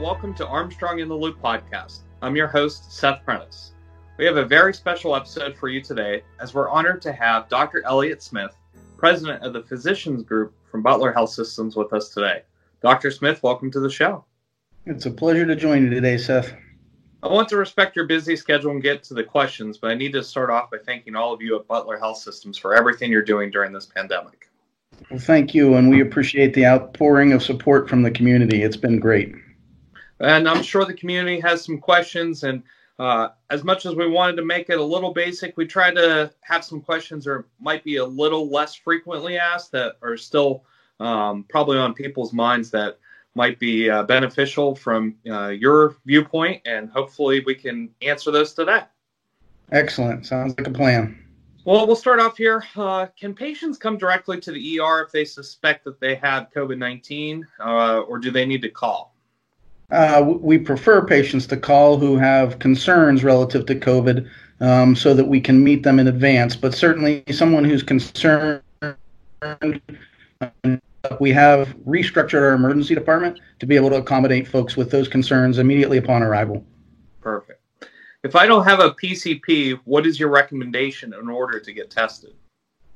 Welcome to Armstrong in the Loop podcast. I'm your host, Seth Prentice. We have a very special episode for you today as we're honored to have Dr. Elliot Smith, president of the Physicians Group from Butler Health Systems, with us today. Dr. Smith, welcome to the show. It's a pleasure to join you today, Seth. I want to respect your busy schedule and get to the questions, but I need to start off by thanking all of you at Butler Health Systems for everything you're doing during this pandemic. Well, thank you, and we appreciate the outpouring of support from the community. It's been great and I'm sure the community has some questions. And uh, as much as we wanted to make it a little basic, we tried to have some questions that might be a little less frequently asked that are still um, probably on people's minds that might be uh, beneficial from uh, your viewpoint, and hopefully we can answer those today. Excellent. Sounds like a plan. Well, we'll start off here. Uh, can patients come directly to the ER if they suspect that they have COVID 19, uh, or do they need to call? Uh, we prefer patients to call who have concerns relative to COVID um, so that we can meet them in advance. But certainly, someone who's concerned, we have restructured our emergency department to be able to accommodate folks with those concerns immediately upon arrival. Perfect. If I don't have a PCP, what is your recommendation in order to get tested?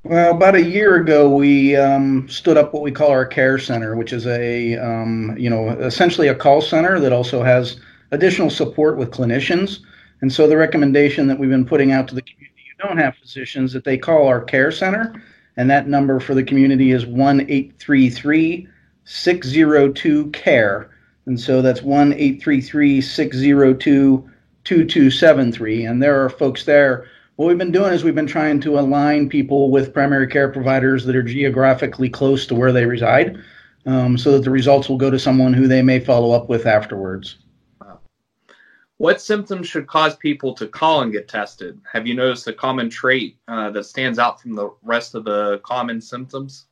Well, about a year ago, we um, stood up what we call our care center, which is a, um, you know, essentially a call center that also has additional support with clinicians. And so the recommendation that we've been putting out to the community who don't have physicians that they call our care center, and that number for the community is one eight three three six zero two care, and so that's one eight three three six zero two two two seven three, and there are folks there what we've been doing is we've been trying to align people with primary care providers that are geographically close to where they reside um, so that the results will go to someone who they may follow up with afterwards. What symptoms should cause people to call and get tested? Have you noticed a common trait uh, that stands out from the rest of the common symptoms?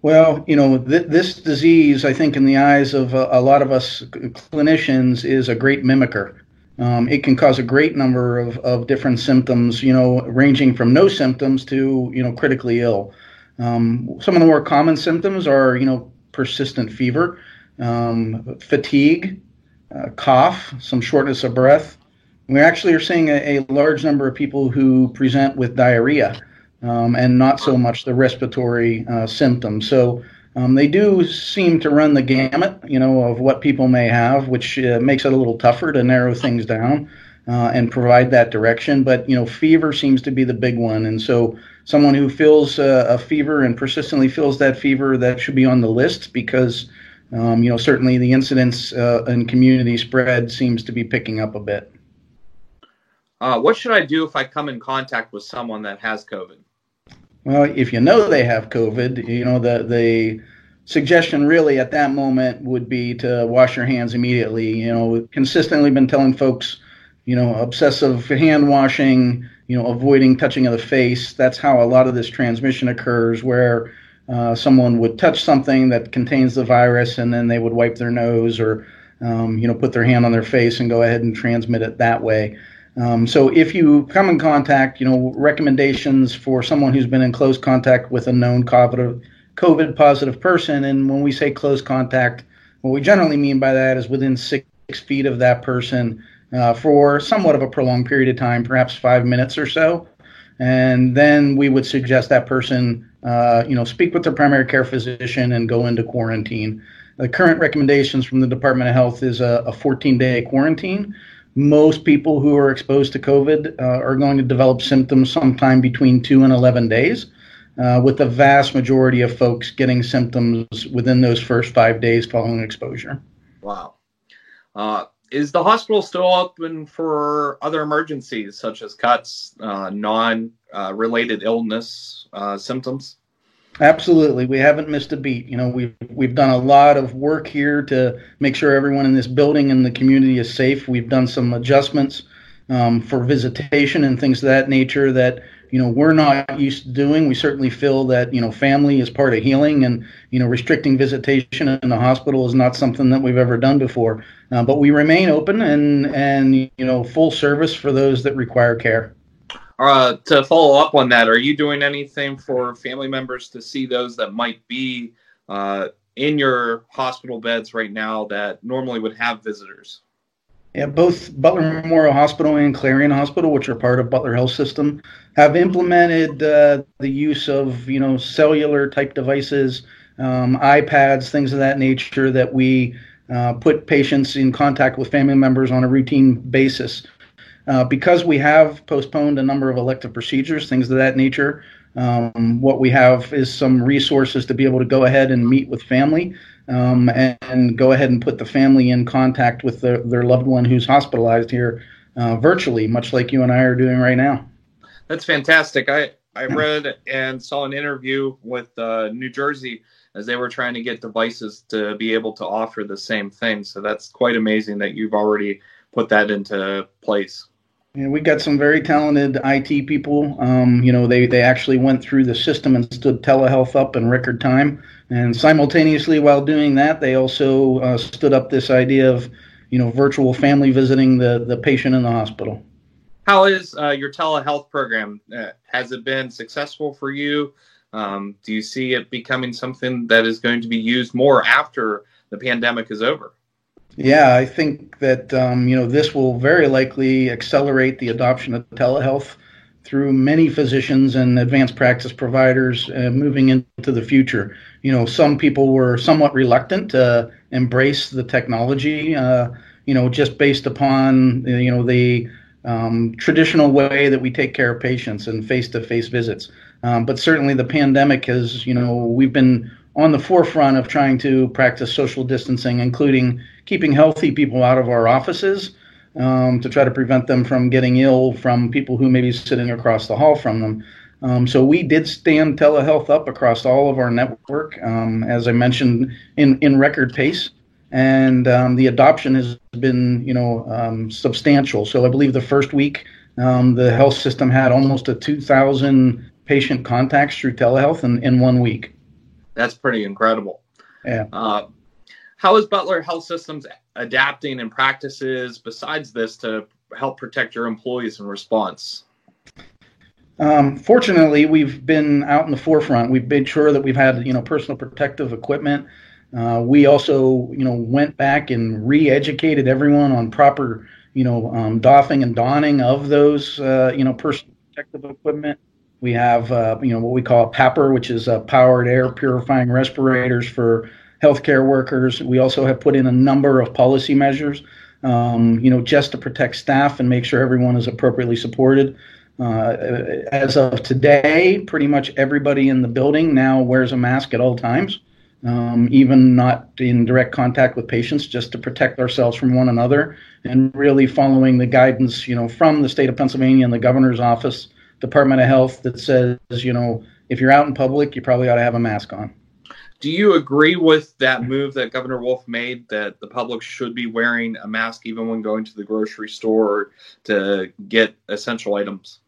Well, you know, th- this disease, I think, in the eyes of a, a lot of us clinicians, is a great mimicker. Um, it can cause a great number of, of different symptoms, you know, ranging from no symptoms to, you know, critically ill. Um, some of the more common symptoms are, you know, persistent fever, um, fatigue, uh, cough, some shortness of breath. We actually are seeing a, a large number of people who present with diarrhea um, and not so much the respiratory uh, symptoms. So um, they do seem to run the gamut, you know, of what people may have, which uh, makes it a little tougher to narrow things down uh, and provide that direction. But you know, fever seems to be the big one, and so someone who feels uh, a fever and persistently feels that fever, that should be on the list because um, you know certainly the incidence uh, and community spread seems to be picking up a bit. Uh, what should I do if I come in contact with someone that has COVID? Well, if you know they have COVID, you know the the suggestion really at that moment would be to wash your hands immediately. You know, we've consistently been telling folks, you know, obsessive hand washing, you know, avoiding touching of the face. That's how a lot of this transmission occurs, where uh, someone would touch something that contains the virus and then they would wipe their nose or, um, you know, put their hand on their face and go ahead and transmit it that way. Um, so if you come in contact, you know, recommendations for someone who's been in close contact with a known COVID, COVID positive person, and when we say close contact, what we generally mean by that is within six feet of that person uh, for somewhat of a prolonged period of time, perhaps five minutes or so. And then we would suggest that person, uh, you know, speak with their primary care physician and go into quarantine. The current recommendations from the Department of Health is a, a 14 day quarantine most people who are exposed to COVID uh, are going to develop symptoms sometime between two and 11 days, uh, with the vast majority of folks getting symptoms within those first five days following exposure. Wow. Uh, is the hospital still open for other emergencies such as cuts, uh, non uh, related illness uh, symptoms? Absolutely, we haven't missed a beat. You know, we've we've done a lot of work here to make sure everyone in this building and the community is safe. We've done some adjustments um, for visitation and things of that nature that you know we're not used to doing. We certainly feel that you know family is part of healing, and you know restricting visitation in the hospital is not something that we've ever done before. Uh, but we remain open and and you know full service for those that require care. Uh, to follow up on that, are you doing anything for family members to see those that might be uh, in your hospital beds right now that normally would have visitors? Yeah, both Butler Memorial Hospital and Clarion Hospital, which are part of Butler Health System, have implemented uh, the use of you know cellular type devices, um, iPads, things of that nature that we uh, put patients in contact with family members on a routine basis. Uh, because we have postponed a number of elective procedures, things of that nature, um, what we have is some resources to be able to go ahead and meet with family um, and, and, go ahead and put the family in contact with the, their loved one who's hospitalized here uh, virtually, much like you and I are doing right now. That's fantastic. I, I read and saw an interview with uh, New Jersey as they were trying to get devices to be able to offer the same thing. So that's quite amazing that you've already put that into place. Yeah, we got some very talented IT people. Um, you know, they, they actually went through the system and stood telehealth up in record time. And simultaneously, while doing that, they also uh, stood up this idea of, you know, virtual family visiting the, the patient in the hospital. How is uh, your telehealth program? Uh, has it been successful for you? Um, do you see it becoming something that is going to be used more after the pandemic is over? Yeah, I think that um, you know this will very likely accelerate the adoption of telehealth through many physicians and advanced practice providers uh, moving into the future. You know, some people were somewhat reluctant to embrace the technology. Uh, you know, just based upon you know the um, traditional way that we take care of patients and face-to-face visits. Um, but certainly, the pandemic has you know we've been on the forefront of trying to practice social distancing, including keeping healthy people out of our offices um, to try to prevent them from getting ill from people who may be sitting across the hall from them. Um, so we did stand telehealth up across all of our network, um, as I mentioned, in, in record pace. And um, the adoption has been, you know, um, substantial. So I believe the first week, um, the health system had almost a 2,000 patient contacts through telehealth in, in one week. That's pretty incredible. Yeah. Uh, how is Butler Health Systems adapting and practices besides this to help protect your employees in response? Um, fortunately, we've been out in the forefront. We've made sure that we've had you know personal protective equipment. Uh, we also you know went back and re-educated everyone on proper you know um, doffing and donning of those uh, you know personal protective equipment. We have uh, you know what we call PAPR, which is a powered air purifying respirators for healthcare workers. We also have put in a number of policy measures, um, you know, just to protect staff and make sure everyone is appropriately supported. Uh, as of today, pretty much everybody in the building now wears a mask at all times, um, even not in direct contact with patients, just to protect ourselves from one another, and really following the guidance, you know, from the state of Pennsylvania and the governor's office, Department of Health, that says, you know, if you're out in public, you probably ought to have a mask on. Do you agree with that move that Governor Wolf made that the public should be wearing a mask even when going to the grocery store to get essential items?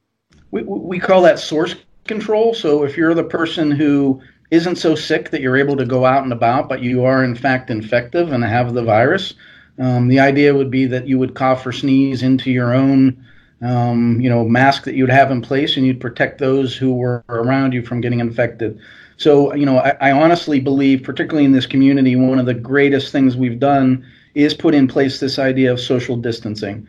We, we call that source control. So if you're the person who isn't so sick that you're able to go out and about, but you are in fact infective and have the virus, um, the idea would be that you would cough or sneeze into your own um, you know, mask that you'd have in place, and you'd protect those who were around you from getting infected. So, you know, I, I, honestly believe, particularly in this community, one of the greatest things we've done is put in place this idea of social distancing.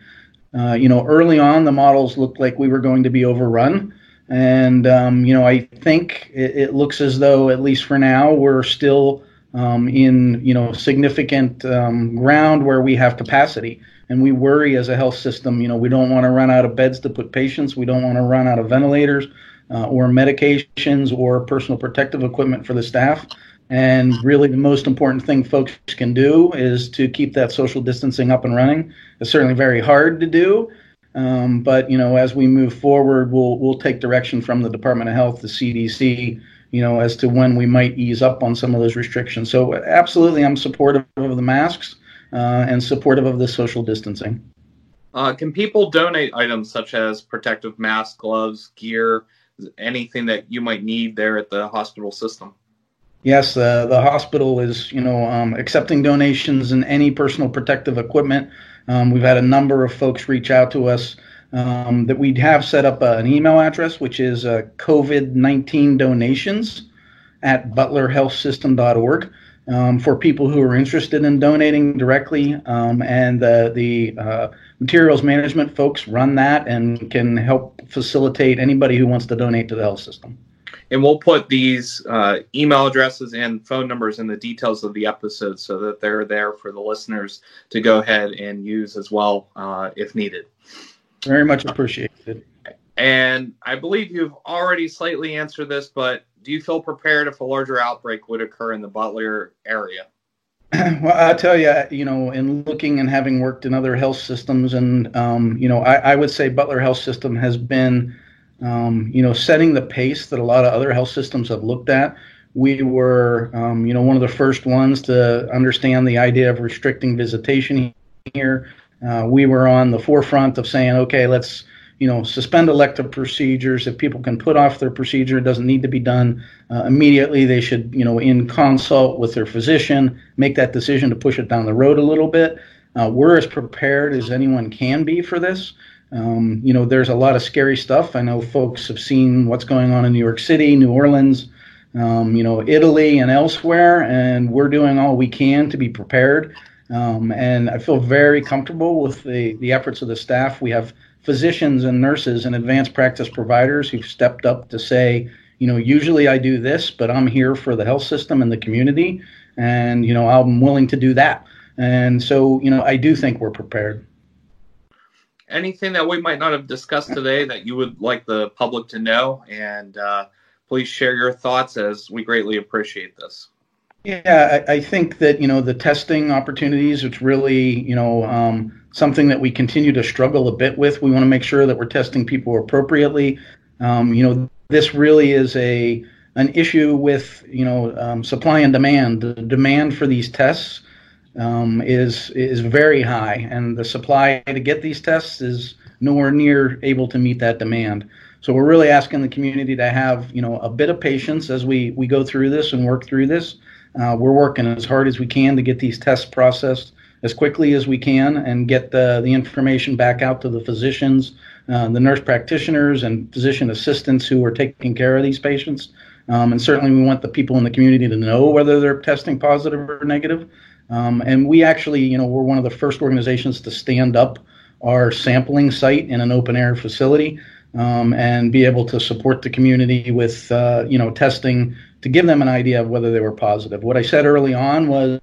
Uh, you know, early on, the models looked like we were going to be overrun. And, um, you know, I think it, it, looks as though, at least for now, we're still um, in, you know, significant um, ground where we have capacity. And we worry as a health system, you know, we don't want to run out of beds to put patients. We don't want to run out of ventilators uh, or medications or personal protective equipment for the staff. And really, the most important thing folks can do is to keep that social distancing up and running. It's certainly very hard to do, um, but you know, as we move forward, we'll we'll take direction from the Department of Health, the CDC, you know, as to when we might ease up on some of those restrictions. So, absolutely, I'm supportive of the masks uh, and supportive of the social distancing. Uh, can people donate items such as protective masks, gloves, gear, anything that you might need there at the hospital system? Yes, uh, the hospital is, you know, um, accepting donations and any personal protective equipment. Um, we've had a number of folks reach out to us um, that we have set up uh, an email address, which is uh, COVID-19 donations at butlerhealthsystem.org um, for people who are interested in donating directly. Um, and uh, the uh, materials management folks run that and can help facilitate anybody who wants to donate to the health system. And we'll put these uh, email addresses and phone numbers in the details of the episode so that they're there for the listeners to go ahead and use as well uh, if needed. Very much appreciated. And I believe you've already slightly answered this, but do you feel prepared if a larger outbreak would occur in the Butler area? Well, I tell you, you know, in looking and having worked in other health systems, and um, you know, I, I, would say Butler Health System has been, um, you know, setting the pace that a lot of other health systems have looked at. We were, um, you know, one of the first ones to understand the idea of restricting visitation here. Uh, we were on the forefront of saying, okay, let's you know, suspend elective procedures. If people can put off their procedure, it doesn't need to be done uh, immediately. They should, you know, in consult with their physician, make that decision to push it down the road a little bit. Uh, we're as prepared as anyone can be for this. Um, you know, there's a lot of scary stuff. I know folks have seen what's going on in New York City, New Orleans, um, you know, Italy, and elsewhere, and we're doing all we can to be prepared. Um, and I feel very comfortable with the, the efforts of the staff. We have physicians and nurses and advanced practice providers who've stepped up to say, you know, usually I do this, but I'm here for the health system and the community, and you know, I'm willing to do that. And so, you know, I do think we're prepared. Anything that we might not have discussed today that you would like the public to know, and uh, please share your thoughts as we greatly appreciate this. Yeah, I, I, think that you know the testing opportunities. It's really you know um, something that we continue to struggle a bit with. We want to make sure that we're testing people appropriately. Um, you know, this really is a an issue with you know um, supply and demand. The demand for these tests um, is is very high, and the supply to get these tests is nowhere near able to meet that demand. So we're really asking the community to have you know a bit of patience as we we go through this and work through this. Uh, we're working as hard as we can to get these tests processed as quickly as we can and get the, the information back out to the physicians, uh, the nurse practitioners, and physician assistants who are taking care of these patients. Um, and certainly, we want the people in the community to know whether they're testing positive or negative. Um, and we actually, you know, we're one of the first organizations to stand up our sampling site in an open air facility um, and be able to support the community with, uh, you know, testing to give them an idea of whether they were positive. What I said early on was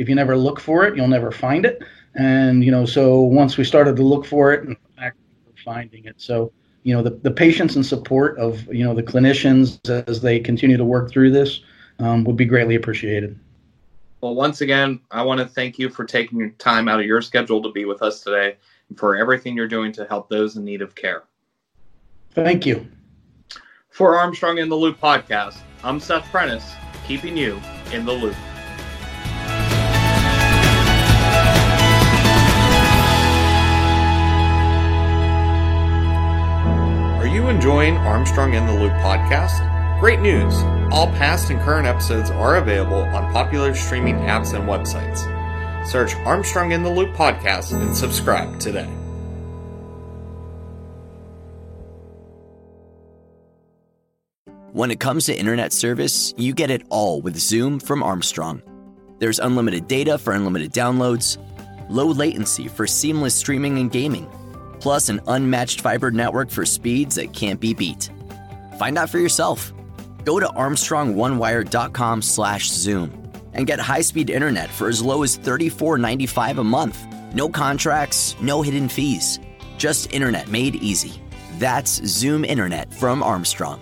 if you never look for it, you'll never find it. And, you know, so once we started to look for it and finding it. So, you know, the, the patience and support of, you know, the clinicians as they continue to work through this um, would be greatly appreciated. Well, once again, I want to thank you for taking your time out of your schedule to be with us today and for everything you're doing to help those in need of care. Thank you. For Armstrong in the Loop podcast, I'm Seth Prentice, keeping you in the loop. Enjoying Armstrong in the Loop podcast? Great news! All past and current episodes are available on popular streaming apps and websites. Search Armstrong in the Loop podcast and subscribe today. When it comes to internet service, you get it all with Zoom from Armstrong. There's unlimited data for unlimited downloads, low latency for seamless streaming and gaming, plus an unmatched fiber network for speeds that can't be beat. Find out for yourself. Go to armstrongonewire.com/zoom and get high-speed internet for as low as $34.95 a month. No contracts, no hidden fees. Just internet made easy. That's Zoom Internet from Armstrong.